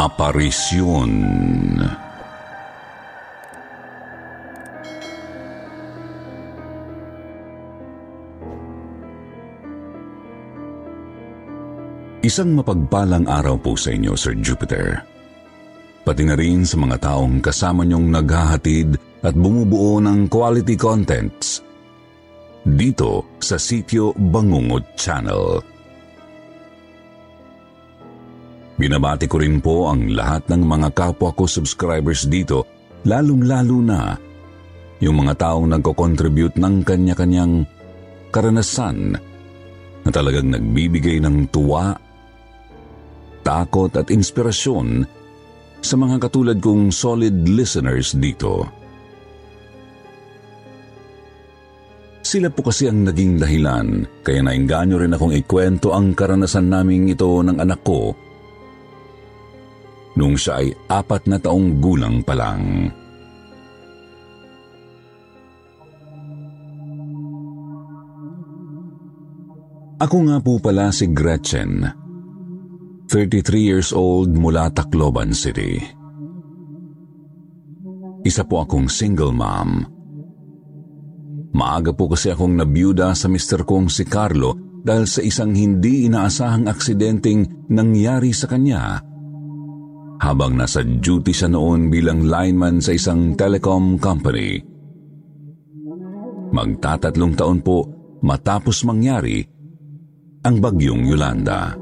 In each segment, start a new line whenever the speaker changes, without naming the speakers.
Aparisyon Isang mapagpalang araw po sa inyo, Sir Jupiter. Pati na rin sa mga taong kasama niyong naghahatid at bumubuo ng quality contents dito sa sityo Bangungot Channel. Binabati ko rin po ang lahat ng mga kapwa ko subscribers dito, lalong-lalo na yung mga taong nagko-contribute ng kanya-kanyang karanasan na talagang nagbibigay ng tuwa, takot at inspirasyon sa mga katulad kong solid listeners dito. Sila po kasi ang naging dahilan kaya nainganyo rin akong ikwento ang karanasan naming ito ng anak ko nung siya ay apat na taong gulang pa lang. Ako nga po pala si Gretchen, 33 years old mula Tacloban City. Isa po akong single mom. Maaga po kasi akong nabiyuda sa mister kong si Carlo dahil sa isang hindi inaasahang aksidenteng nangyari sa kanya habang nasa duty siya noon bilang lineman sa isang telecom company. Magtatatlong taon po matapos mangyari ang bagyong Yolanda.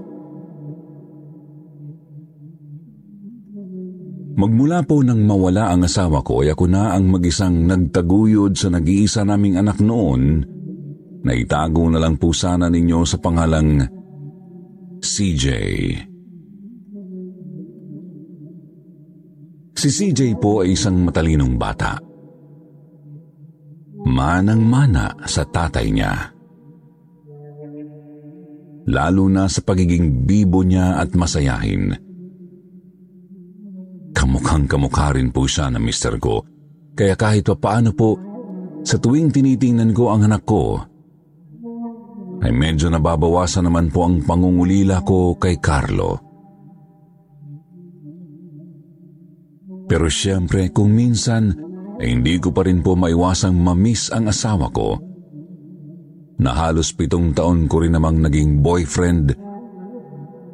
Magmula po nang mawala ang asawa ko ay ako na ang mag-isang nagtaguyod sa nag-iisa naming anak noon na itago na lang po sana ninyo sa pangalang CJ. Si CJ po ay isang matalinong bata. Manang-mana sa tatay niya. Lalo na sa pagiging bibo niya at masayahin. Kamukhang kamukha rin po siya ng mister ko. Kaya kahit pa paano po, sa tuwing tinitingnan ko ang anak ko, ay medyo nababawasan naman po ang pangungulila ko kay Carlo. Pero siyempre kung minsan ay hindi ko pa rin po maiwasang mamiss ang asawa ko na halos pitong taon ko rin namang naging boyfriend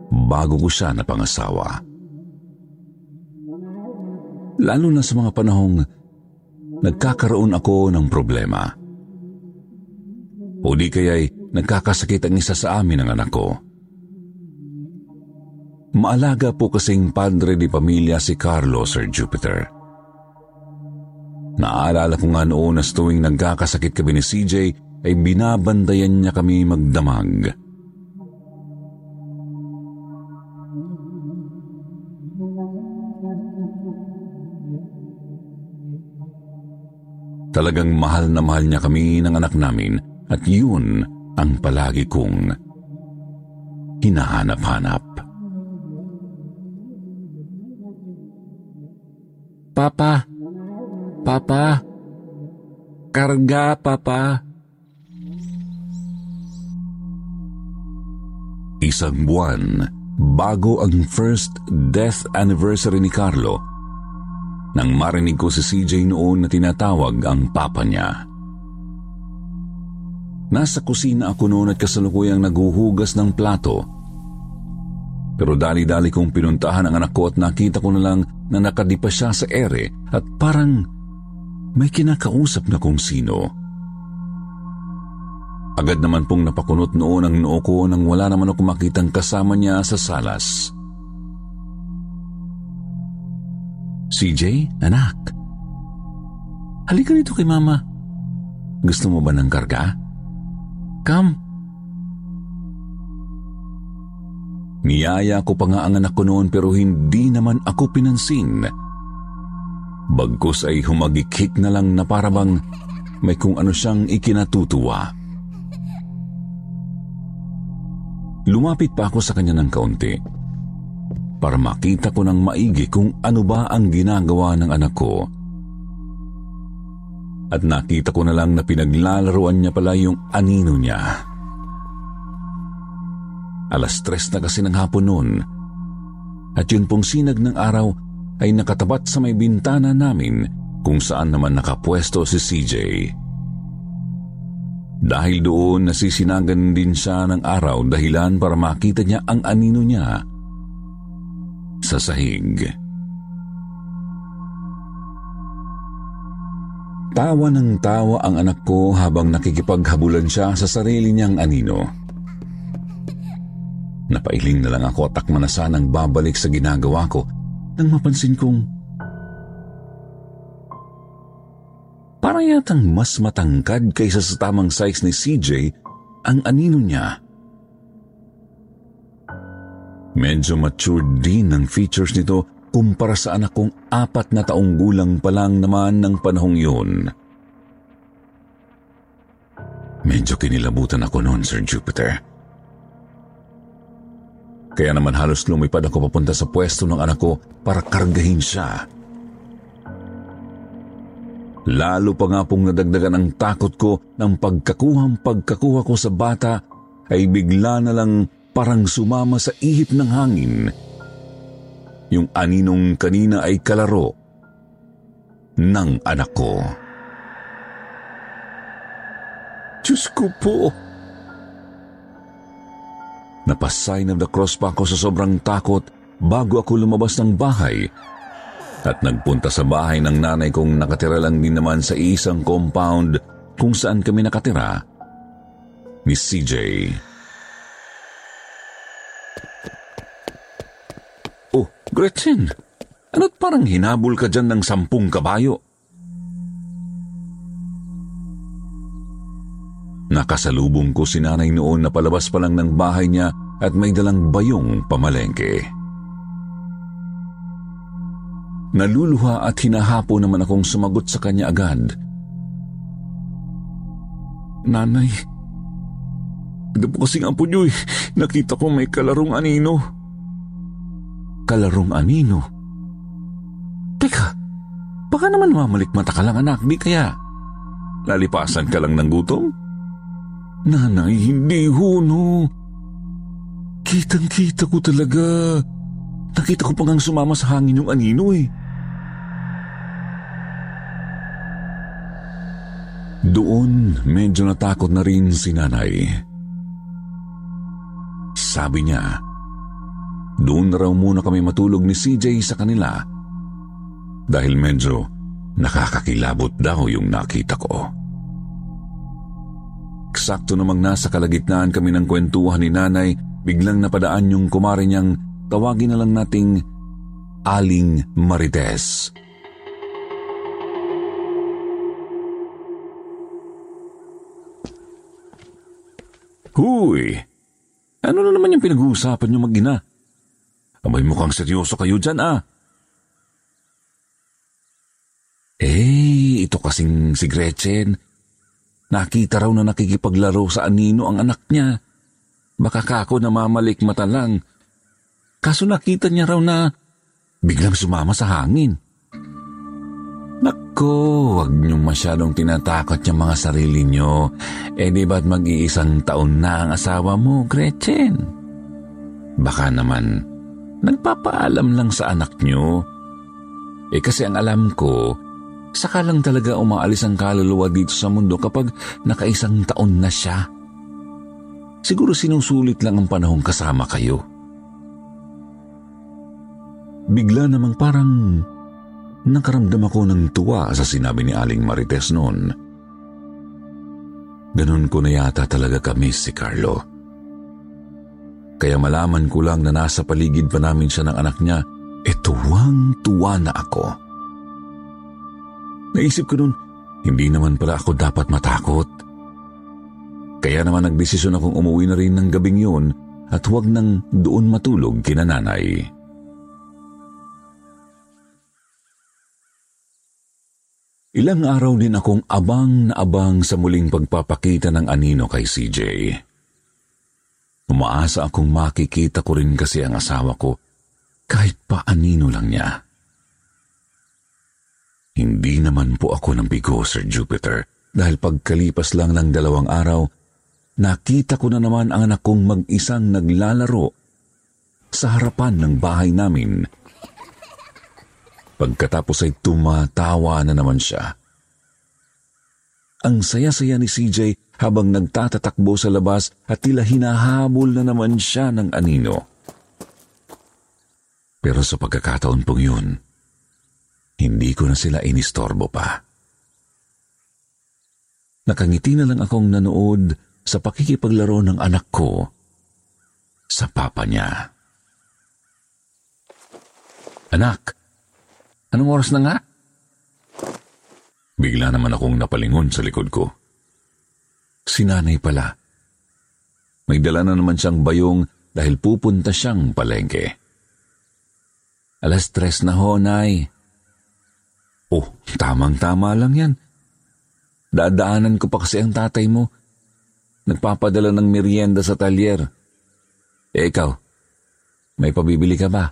bago ko siya napangasawa. Lalo na sa mga panahong nagkakaroon ako ng problema. O di kaya'y nagkakasakit ang isa sa amin ng anak ko. Maalaga po kasing padre di pamilya si Carlo, Sir Jupiter. Naaalala ko nga noon na tuwing nagkakasakit kami ni CJ ay binabandayan niya kami magdamag. Talagang mahal na mahal niya kami ng anak namin at yun ang palagi kong hinahanap-hanap. Papa, Papa, karga, Papa. Isang buwan bago ang first death anniversary ni Carlo nang marinig ko si CJ noon na tinatawag ang papa niya. Nasa kusina ako noon at kasalukuyang naguhugas ng plato. Pero dali-dali kong pinuntahan ang anak ko at nakita ko na lang na nakadipa siya sa ere at parang may kinakausap na kung sino. Agad naman pong napakunot noon ang noo ko nang wala naman ako makitang kasama niya sa salas. CJ, anak. Halika dito kay mama. Gusto mo ba ng karga? Come. Niyaya ko pa nga ang anak ko noon pero hindi naman ako pinansin. Bagkus ay humagikik na lang na parabang may kung ano siyang ikinatutuwa. Lumapit pa ako sa kanya ng kaunti para makita ko ng maigi kung ano ba ang ginagawa ng anak ko. At nakita ko na lang na pinaglalaruan niya pala yung anino niya. Alas tres na kasi ng hapon noon at yun pong sinag ng araw ay nakatapat sa may bintana namin kung saan naman nakapwesto si CJ. Dahil doon nasisinagan din siya ng araw dahilan para makita niya ang anino niya sa sahig. Tawa ng tawa ang anak ko habang nakikipaghabulan siya sa sarili niyang anino. Napailing na lang ako at takma na sanang babalik sa ginagawa ko nang mapansin kong parang yatang mas matangkad kaysa sa tamang size ni CJ ang anino niya. Medyo mature din ang features nito kumpara sa anak kong apat na taong gulang pa lang naman ng panahong yun. Medyo kinilabutan ako noon, Sir Jupiter. Kaya naman halos lumipad ako papunta sa pwesto ng anak ko para kargahin siya. Lalo pa nga pong nadagdagan ang takot ko ng pagkakuhang pagkakuha ko sa bata ay bigla na lang parang sumama sa ihip ng hangin. Yung aninong kanina ay kalaro ng anak ko. Diyos ko po! Napasign of the cross pa ako sa sobrang takot bago ako lumabas ng bahay at nagpunta sa bahay ng nanay kong nakatira lang din naman sa isang compound kung saan kami nakatira ni CJ. Gretchen, ano't parang hinabol ka dyan ng sampung kabayo? Nakasalubong ko si nanay noon na palabas pa lang ng bahay niya at may dalang bayong pamalengke. Naluluha at hinahapo naman akong sumagot sa kanya agad. Nanay, ito po kasing apo niyo eh. Nakita ko may kalarong anino kalarong anino. Teka, baka naman mamalikmata ka lang anak, di kaya lalipasan ka lang ng gutom? Nanay, hindi ho, no. Kitang-kita ko talaga. Nakita ko pa ngang sumama sa hangin yung anino eh. Doon, medyo natakot na rin si nanay. Sabi niya, doon na raw muna kami matulog ni CJ sa kanila dahil medyo nakakakilabot daw yung nakita ko. Eksakto namang nasa kalagitnaan kami ng kwentuhan ni nanay, biglang napadaan yung kumari niyang tawagin na lang nating Aling Marites. Huy! Ano na naman yung pinag-uusapan niyo mag-ina? Abay mukhang seryoso kayo dyan ah. Eh, ito kasing si Gretchen. Nakita raw na nakikipaglaro sa anino ang anak niya. Baka kako na mamalik mata lang. Kaso nakita niya raw na biglang sumama sa hangin. Nako, wag niyo masyadong tinatakot yung mga sarili niyo. Eh di ba't mag-iisang taon na ang asawa mo, Gretchen? Baka naman, nagpapaalam lang sa anak niyo. Eh kasi ang alam ko, saka lang talaga umaalis ang kaluluwa dito sa mundo kapag nakaisang taon na siya. Siguro sinusulit lang ang panahong kasama kayo. Bigla namang parang Nakaramdam ako ng tuwa sa sinabi ni Aling Marites noon. Ganon ko na yata talaga kami si Carlo. Kaya malaman ko lang na nasa paligid pa namin siya ng anak niya, e tuwang-tuwa na ako. Naisip ko noon, hindi naman pala ako dapat matakot. Kaya naman nagdesisyon akong umuwi na rin ng gabing yun at huwag nang doon matulog kina nanay. Ilang araw din akong abang na abang sa muling pagpapakita ng anino kay CJ. Umaasa akong makikita ko rin kasi ang asawa ko kahit pa anino lang niya. Hindi naman po ako ng bigo, Sir Jupiter, dahil pagkalipas lang ng dalawang araw, nakita ko na naman ang anak kong mag-isang naglalaro sa harapan ng bahay namin Pagkatapos ay tumatawa na naman siya. Ang saya-saya ni CJ habang nagtatatakbo sa labas at tila hinahabol na naman siya ng anino. Pero sa pagkakataon pong yun, hindi ko na sila inistorbo pa. Nakangiti na lang akong nanood sa pakikipaglaro ng anak ko sa papa niya. Anak, Anong oras na nga? Bigla naman akong napalingon sa likod ko. Si nanay pala. May dala na naman siyang bayong dahil pupunta siyang palengke. Alas tres na ho, nay. Oh, tamang-tama lang yan. Dadaanan ko pa kasi ang tatay mo. Nagpapadala ng merienda sa talyer. Eh ikaw, may pabibili ka ba?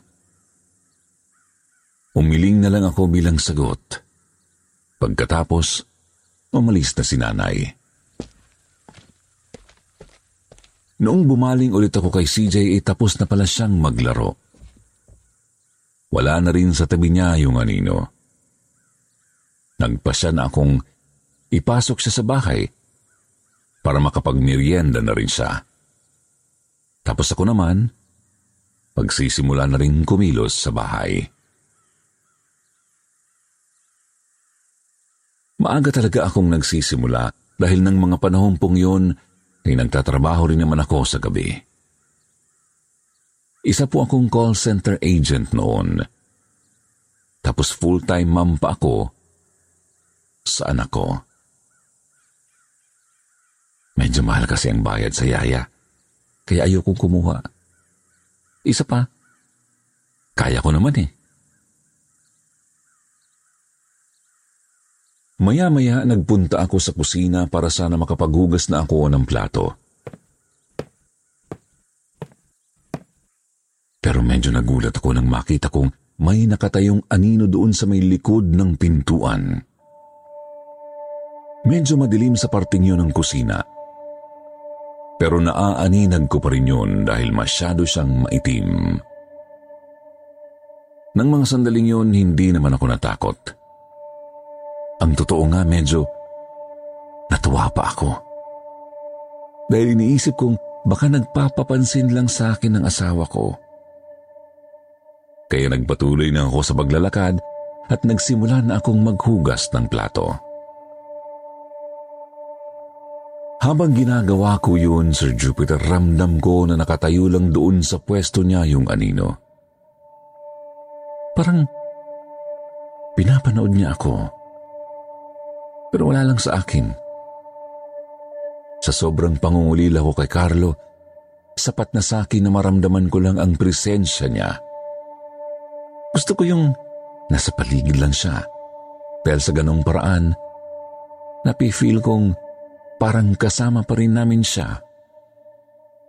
Umiling na lang ako bilang sagot. Pagkatapos, umalis na si nanay. Noong bumaling ulit ako kay CJ, eh, tapos na pala siyang maglaro. Wala na rin sa tabi niya yung anino. Nagpasya na akong ipasok siya sa bahay para makapagmerienda na rin siya. Tapos ako naman, pagsisimula na rin kumilos sa bahay. Maaga talaga akong nagsisimula dahil ng mga panahon pong yun ay nagtatrabaho rin naman ako sa gabi. Isa po akong call center agent noon. Tapos full-time mom pa ako sa anak ko. Medyo mahal kasi ang bayad sa yaya, kaya ayokong kumuha. Isa pa, kaya ko naman eh. Maya-maya nagpunta ako sa kusina para sana makapaghugas na ako ng plato. Pero medyo nagulat ako nang makita kong may nakatayong anino doon sa may likod ng pintuan. Medyo madilim sa parting yun ng kusina. Pero naaaninag ko pa rin yun dahil masyado siyang maitim. Nang mga sandaling yun, hindi naman ako natakot. Ang totoo nga medyo natuwa pa ako. Dahil iniisip kong baka nagpapapansin lang sa akin ng asawa ko. Kaya nagpatuloy na ako sa paglalakad at nagsimula na akong maghugas ng plato. Habang ginagawa ko yun, Sir Jupiter, ramdam ko na nakatayo lang doon sa pwesto niya yung anino. Parang pinapanood niya ako. Pero wala lang sa akin. Sa sobrang pangungulila ko kay Carlo, sapat na sa akin na maramdaman ko lang ang presensya niya. Gusto ko yung nasa paligid lang siya Dahil sa ganong paraan, napifeel kong parang kasama pa rin namin siya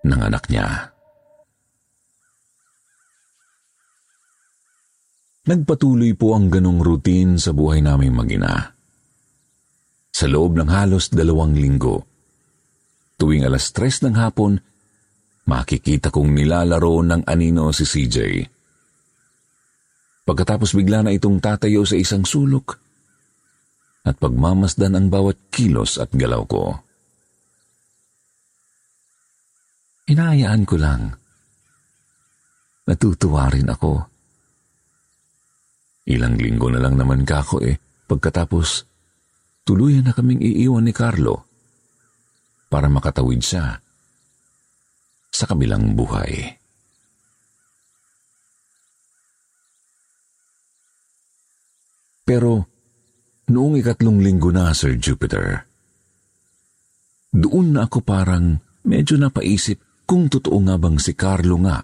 ng anak niya. Nagpatuloy po ang ganong routine sa buhay naming magina. Sa loob ng halos dalawang linggo, tuwing alas tres ng hapon, makikita kong nilalaro ng anino si CJ. Pagkatapos bigla na itong tatayo sa isang sulok at pagmamasdan ang bawat kilos at galaw ko. Hinahayaan ko lang. Natutuwa rin ako. Ilang linggo na lang naman kako eh, pagkatapos tuluyan na kaming iiwan ni Carlo para makatawid siya sa kabilang buhay. Pero noong ikatlong linggo na, Sir Jupiter, doon na ako parang medyo napaisip kung totoo nga bang si Carlo nga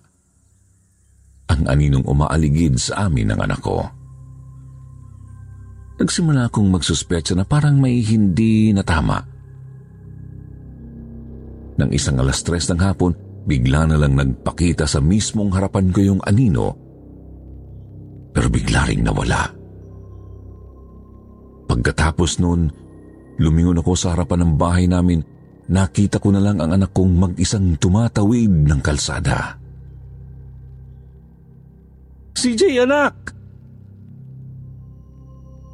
ang aninong umaaligid sa amin ng anak ko nagsimula akong magsuspecha na parang may hindi na tama. Nang isang alas tres ng hapon, bigla na lang nagpakita sa mismong harapan ko yung anino, pero bigla ring nawala. Pagkatapos noon, lumingon ako sa harapan ng bahay namin, nakita ko na lang ang anak kong mag-isang tumatawid ng kalsada. CJ, anak!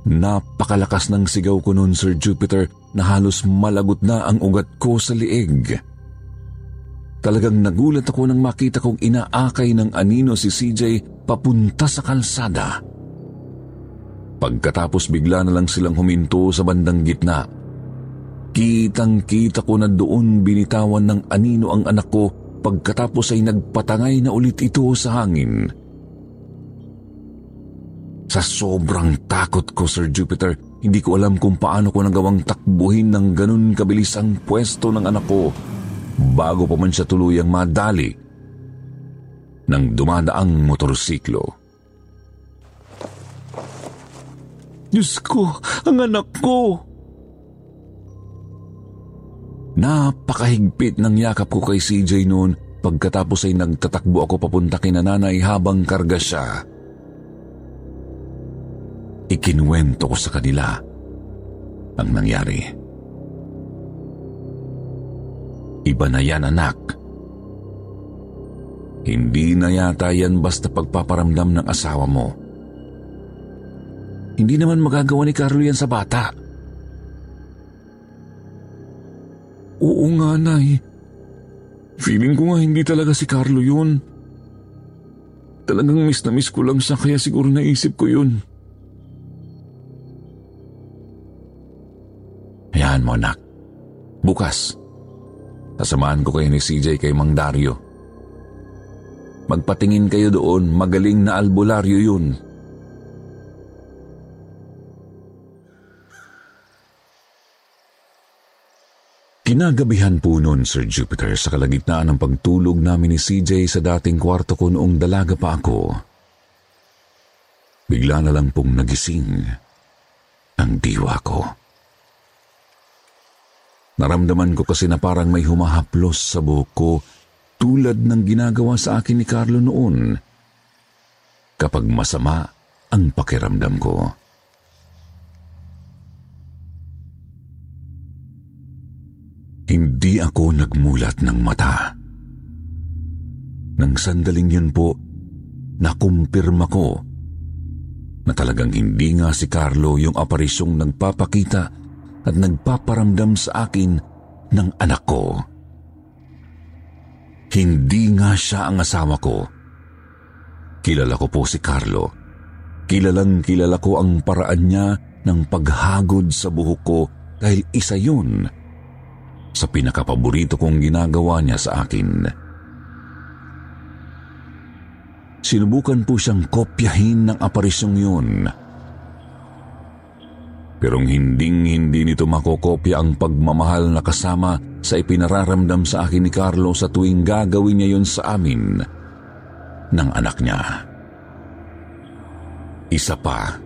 Napakalakas ng sigaw ko noon, Sir Jupiter, na halos malagot na ang ugat ko sa lieg. Talagang nagulat ako nang makita kong inaakay ng anino si CJ papunta sa kalsada. Pagkatapos bigla na lang silang huminto sa bandang gitna. Kitang-kita ko na doon binitawan ng anino ang anak ko pagkatapos ay nagpatangay na ulit ito sa hangin. Sa sobrang takot ko, Sir Jupiter, hindi ko alam kung paano ko nagawang takbuhin ng ganun kabilis ang pwesto ng anak ko bago pa man siya tuluyang madali ng dumadaang motorsiklo. Diyos ko, ang anak ko! Napakahigpit ng yakap ko kay CJ noon pagkatapos ay nagtatakbo ako papunta kina nanay habang karga siya. Ikinuwento ko sa kanila ang nangyari. Iba na yan, anak. Hindi na yata yan basta pagpaparamdam ng asawa mo. Hindi naman magagawa ni Carlo yan sa bata. Oo nga, Nay. Feeling ko nga hindi talaga si Carlo yun. Talagang miss na miss ko lang siya kaya siguro naisip ko yun. Hayaan mo anak. Bukas, sasamahan ko kayo ni CJ kay Mang Dario. Magpatingin kayo doon, magaling na albularyo yun. Kinagabihan po noon, Sir Jupiter, sa kalagitnaan ng pagtulog namin ni CJ sa dating kwarto ko noong dalaga pa ako. Bigla na lang pong nagising ang diwa ko. Naramdaman ko kasi na parang may humahaplos sa buhok ko tulad ng ginagawa sa akin ni Carlo noon kapag masama ang pakiramdam ko. Hindi ako nagmulat ng mata. Nang sandaling yun po, nakumpirma ko na talagang hindi nga si Carlo yung aparisyong nagpapakita at nagpaparamdam sa akin ng anak ko. Hindi nga siya ang asawa ko. Kilala ko po si Carlo. Kilalang kilala ko ang paraan niya ng paghagod sa buhok ko dahil isa yun sa pinakapaborito kong ginagawa niya sa akin. Sinubukan po siyang kopyahin ng aparisyong yun. Pero hinding-hindi nito makokopya ang pagmamahal na kasama sa ipinararamdam sa akin ni Carlo sa tuwing gagawin niya yon sa amin ng anak niya. Isa pa,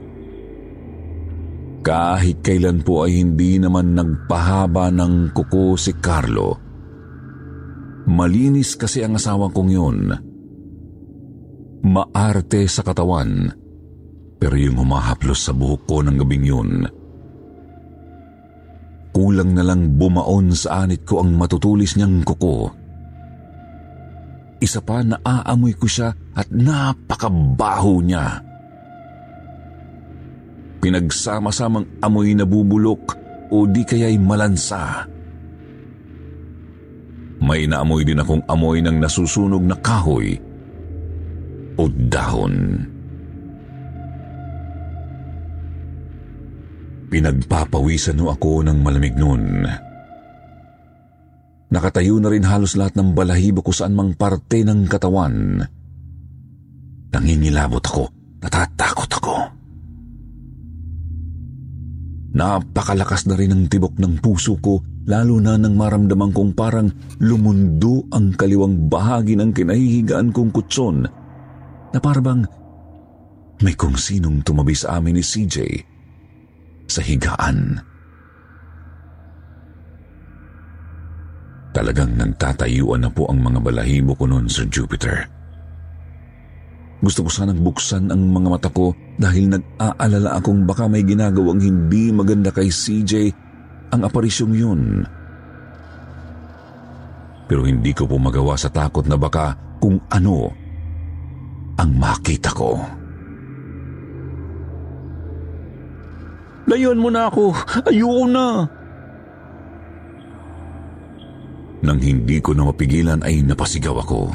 Kahit kailan po ay hindi naman nagpahaba ng kuko si Carlo. Malinis kasi ang asawa kong yun. Maarte sa katawan, pero yung humahaplos sa buhok ko ng gabing yun. Kulang na lang bumaon sa anit ko ang matutulis niyang kuko. Isa pa na aamoy ko siya at napakabaho niya pinagsama-samang amoy na bubulok o di kaya'y malansa. May naamoy din akong amoy ng nasusunog na kahoy o dahon. Pinagpapawisan no ako ng malamig noon. Nakatayo na rin halos lahat ng balahibo ko saan mang parte ng katawan. Nangingilabot ako, natatakot ako. Napakalakas na rin ang tibok ng puso ko lalo na nang maramdaman kong parang lumundo ang kaliwang bahagi ng kinahihigaan kong kutson na parang may kung sinong tumabi sa amin ni CJ sa higaan. Talagang nagtatayuan na po ang mga balahibo ko noon sa Jupiter. Gusto ko sanang buksan ang mga mata ko dahil nag-aalala akong baka may ginagawang hindi maganda kay CJ ang aparisyong yun. Pero hindi ko po magawa sa takot na baka kung ano ang makita ko. Layuan mo na ako! Ayoko na! Nang hindi ko na mapigilan ay napasigaw ako.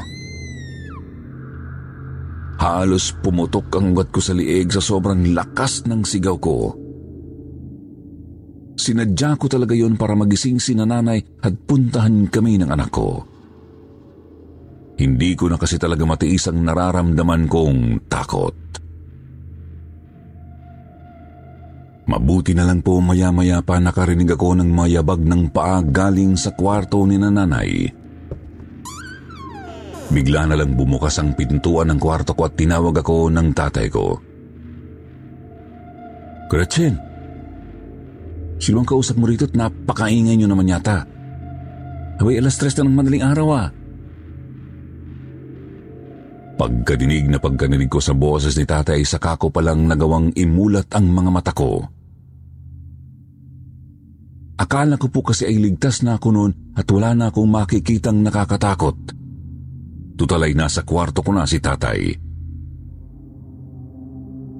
Halos pumutok ang ugat ko sa liig sa sobrang lakas ng sigaw ko. Sinadya ko talaga yon para magising si nanay at puntahan kami ng anak ko. Hindi ko na kasi talaga matiis ang nararamdaman kong takot. Mabuti na lang po maya-maya pa nakarinig ako ng mayabag ng paa galing sa kwarto ni nanay. Bigla na lang bumukas ang pintuan ng kwarto ko at tinawag ako ng tatay ko. Gretchen, sino ang kausap mo rito at napakaingay nyo naman yata? Away, alas tres na ng madaling araw ah. Pagkadinig na pagkadinig ko sa boses ni tatay, saka ko palang nagawang imulat ang mga mata ko. Akala ko po kasi ay ligtas na ako noon at wala na akong makikitang nakakatakot. Tutalay nasa kwarto ko na si tatay.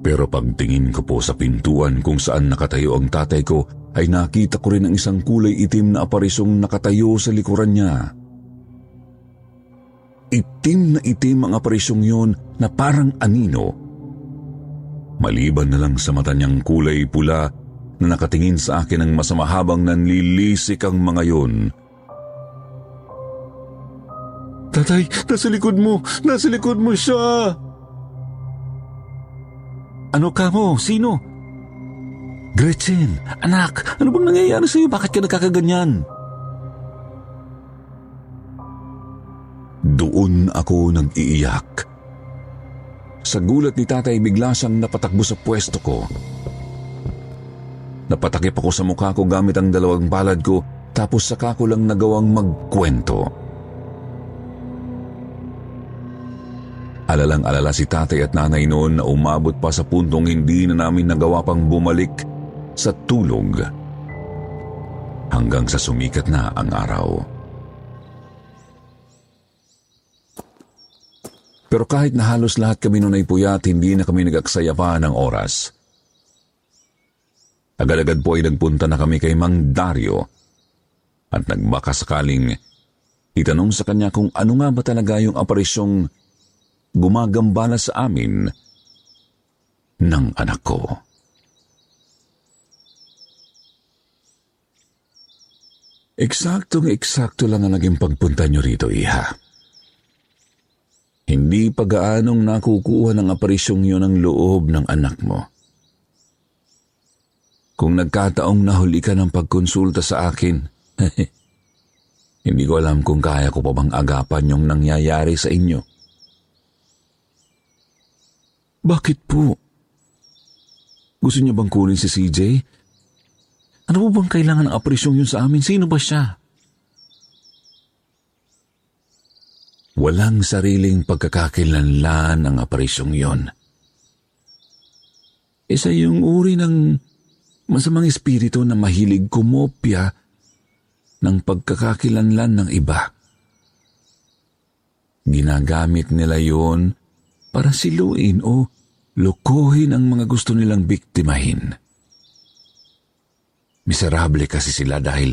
Pero pagtingin ko po sa pintuan kung saan nakatayo ang tatay ko, ay nakita ko rin ang isang kulay itim na aparisyong nakatayo sa likuran niya. Itim na itim ang aparisyong yon na parang anino. Maliban na lang sa mata niyang kulay pula na nakatingin sa akin ng masamahabang nanlilisik ang mga yon. Tatay, nasa likod mo! Nasa likod mo siya! Ano ka mo? Sino? Gretchen, anak, ano bang nangyayari sa'yo? Bakit ka nagkakaganyan? Doon ako nag-iiyak. Sa gulat ni tatay, bigla siyang napatakbo sa pwesto ko. Napatakip ako sa mukha ko gamit ang dalawang palad ko tapos saka ko lang nagawang magkwento. Alalang-alala si tatay at nanay noon na umabot pa sa puntong hindi na namin nagawa pang bumalik sa tulog hanggang sa sumikat na ang araw. Pero kahit na halos lahat kami noon ay puyat, hindi na kami nag-aksaya pa ng oras. Agad-agad po ay nagpunta na kami kay Mang Dario at nagbaka sakaling itanong sa kanya kung ano nga ba talaga yung aparisyong gumagambala sa amin ng anak ko. Eksaktong eksakto lang ang naging pagpunta niyo rito, Iha. Hindi pa gaanong nakukuha ng aparisyong yun ang loob ng anak mo. Kung nagkataong nahuli ka ng pagkonsulta sa akin, hindi ko alam kung kaya ko pa bang agapan yung nangyayari sa inyo. Bakit po? Gusto niya bang kunin si CJ? Ano po bang kailangan ng apresyong yun sa amin? Sino ba siya? Walang sariling pagkakakilanlan ang aparisyong yon. Isa yung uri ng masamang espiritu na mahilig kumopya ng pagkakakilanlan ng iba. Ginagamit nila yon para siluin o lukuhin ang mga gusto nilang biktimahin. Miserable kasi sila dahil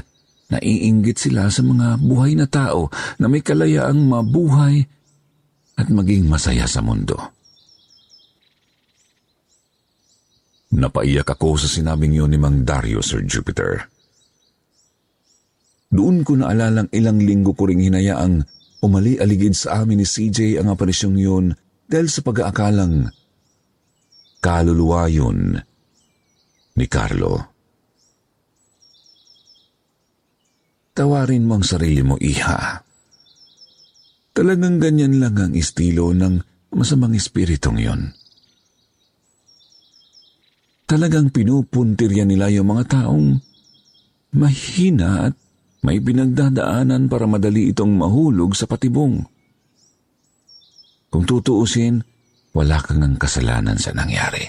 naiinggit sila sa mga buhay na tao na may kalayaang mabuhay at maging masaya sa mundo. Napaiyak ako sa sinabing yun ni Mang Dario, Sir Jupiter. Doon ko naalalang ilang linggo ko ring hinayaang umali-aligid sa amin ni CJ ang aparisyong yun dahil sa pag-aakalang kaluluwa yun ni Carlo. Tawarin mo ang sarili mo, iha. Talagang ganyan lang ang estilo ng masamang espiritong yon. Talagang pinupuntirya nila yung mga taong mahina at may pinagdadaanan para madali itong mahulog sa patibong. Kung tutuusin, wala kang ang kasalanan sa nangyari.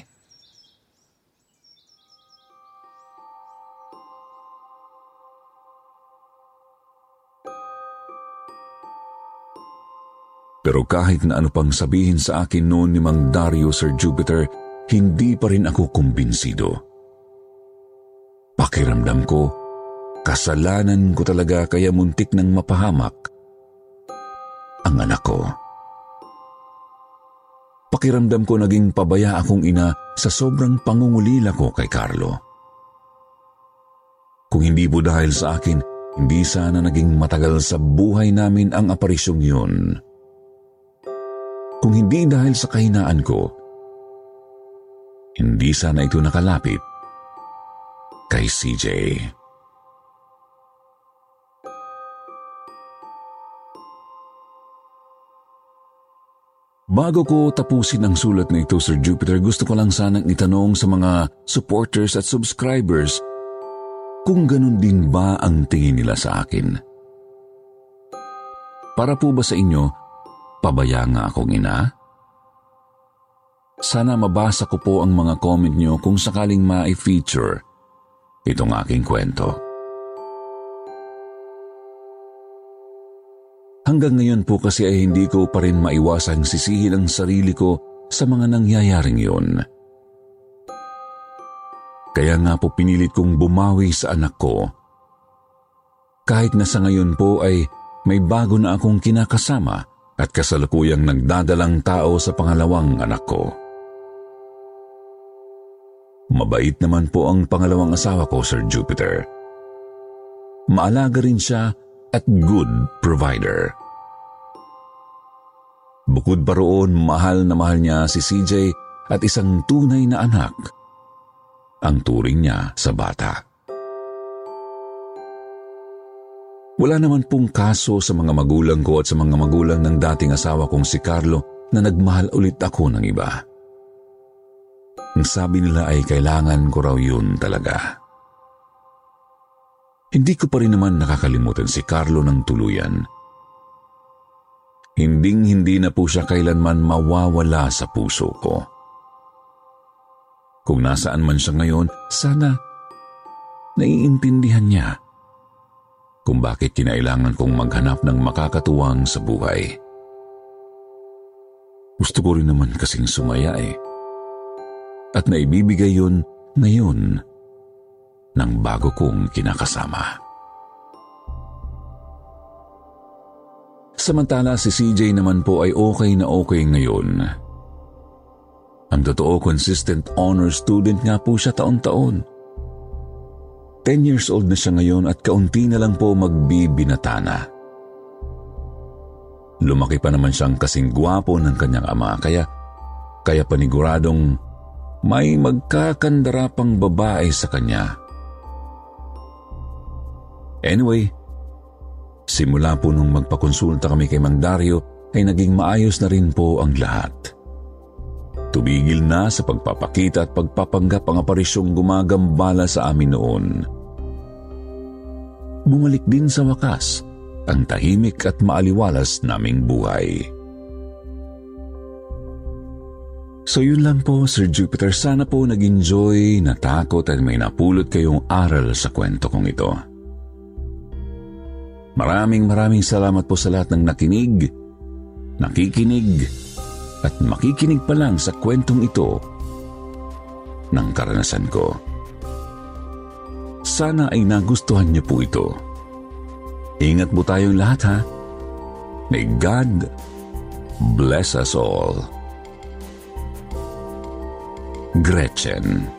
Pero kahit na ano pang sabihin sa akin noon ni Mang Dario Sir Jupiter, hindi pa rin ako kumbinsido. Pakiramdam ko, kasalanan ko talaga kaya muntik nang mapahamak ang anak ko. Pakiramdam ko naging pabaya akong ina sa sobrang pangungulila ko kay Carlo. Kung hindi po dahil sa akin, hindi sana naging matagal sa buhay namin ang aparisyong yun kung hindi dahil sa kahinaan ko. Hindi sana ito nakalapit kay CJ. Bago ko tapusin ang sulat na ito, Sir Jupiter, gusto ko lang sanang itanong sa mga supporters at subscribers kung ganun din ba ang tingin nila sa akin. Para po ba sa inyo, Pabaya nga akong ina? Sana mabasa ko po ang mga comment nyo kung sakaling ma-feature itong aking kwento. Hanggang ngayon po kasi ay hindi ko pa rin maiwasang sisihin ang sarili ko sa mga nangyayaring yun. Kaya nga po pinilit kong bumawi sa anak ko. Kahit na sa ngayon po ay may bago na akong kinakasama at kasalukuyang nagdadalang tao sa pangalawang anak ko. Mabait naman po ang pangalawang asawa ko, Sir Jupiter. Maalaga rin siya at good provider. Bukod pa roon, mahal na mahal niya si CJ at isang tunay na anak ang turing niya sa bata. Wala naman pong kaso sa mga magulang ko at sa mga magulang ng dating asawa kong si Carlo na nagmahal ulit ako ng iba. Ang sabi nila ay kailangan ko raw yun talaga. Hindi ko pa rin naman nakakalimutan si Carlo ng tuluyan. Hinding-hindi na po siya kailanman mawawala sa puso ko. Kung nasaan man siya ngayon, sana naiintindihan niya kung bakit kinailangan kong maghanap ng makakatuwang sa buhay. Gusto ko rin naman kasing sumaya eh. At naibibigay yun ngayon ng bago kong kinakasama. Samantala si CJ naman po ay okay na okay ngayon. Ang totoo consistent honor student nga po siya taon-taon. 10 years old na siya ngayon at kaunti na lang po magbibinata na. Lumaki pa naman siyang kasing gwapo ng kanyang ama kaya kaya paniguradong may magkakandara pang babae sa kanya. Anyway, simula po nung magpakonsulta kami kay Mang Dario ay naging maayos na rin po ang lahat. Tumigil na sa pagpapakita at pagpapanggap ang aparisyong gumagambala sa amin noon. Bumalik din sa wakas ang tahimik at maaliwalas naming buhay. So yun lang po, Sir Jupiter. Sana po nag-enjoy, natakot at may napulot kayong aral sa kwento kong ito. Maraming maraming salamat po sa lahat ng nakinig, nakikinig, at makikinig pa lang sa kwentong ito ng karanasan ko. Sana ay nagustuhan niyo po ito. Ingat po tayong lahat ha. May God bless us all. Gretchen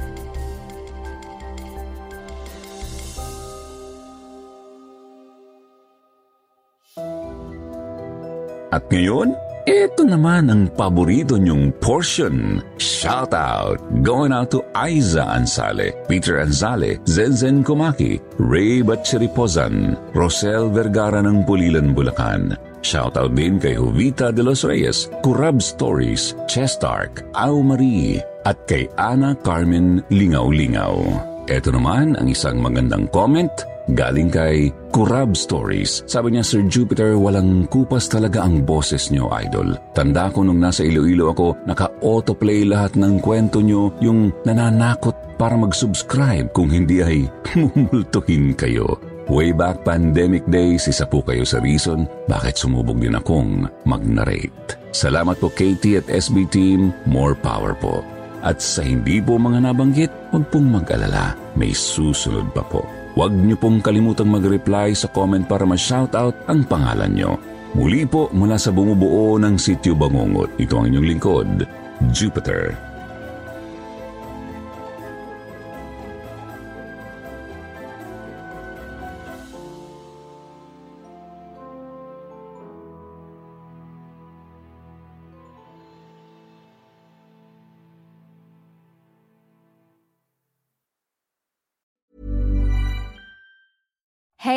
At ngayon, ito naman ang paborito niyong portion. Shout out! Going out to Aiza Ansale, Peter Anzale, Zenzen Kumaki, Ray Batcheripozan, Rosel Vergara ng Pulilan, Bulacan. Shout out din kay Jovita de los Reyes, Kurab Stories, Chestark, Au Marie, at kay Ana Carmen Lingaw-Lingaw. Ito naman ang isang magandang comment Galing kay Kurab Stories. Sabi niya, Sir Jupiter, walang kupas talaga ang boses niyo, idol. Tanda ko nung nasa Iloilo ako, naka-autoplay lahat ng kwento niyo, yung nananakot para mag-subscribe kung hindi ay mumultuhin kayo. Way back pandemic days, isa po kayo sa reason bakit sumubog din akong mag-narrate. Salamat po KT at SB Team, more power po. At sa hindi po mga nabanggit, huwag pong mag-alala, may susunod pa po. Huwag niyo pong kalimutang mag-reply sa comment para ma-shoutout ang pangalan niyo. Muli po mula sa bumubuo ng Sityo Bangungot. Ito ang inyong lingkod, Jupiter.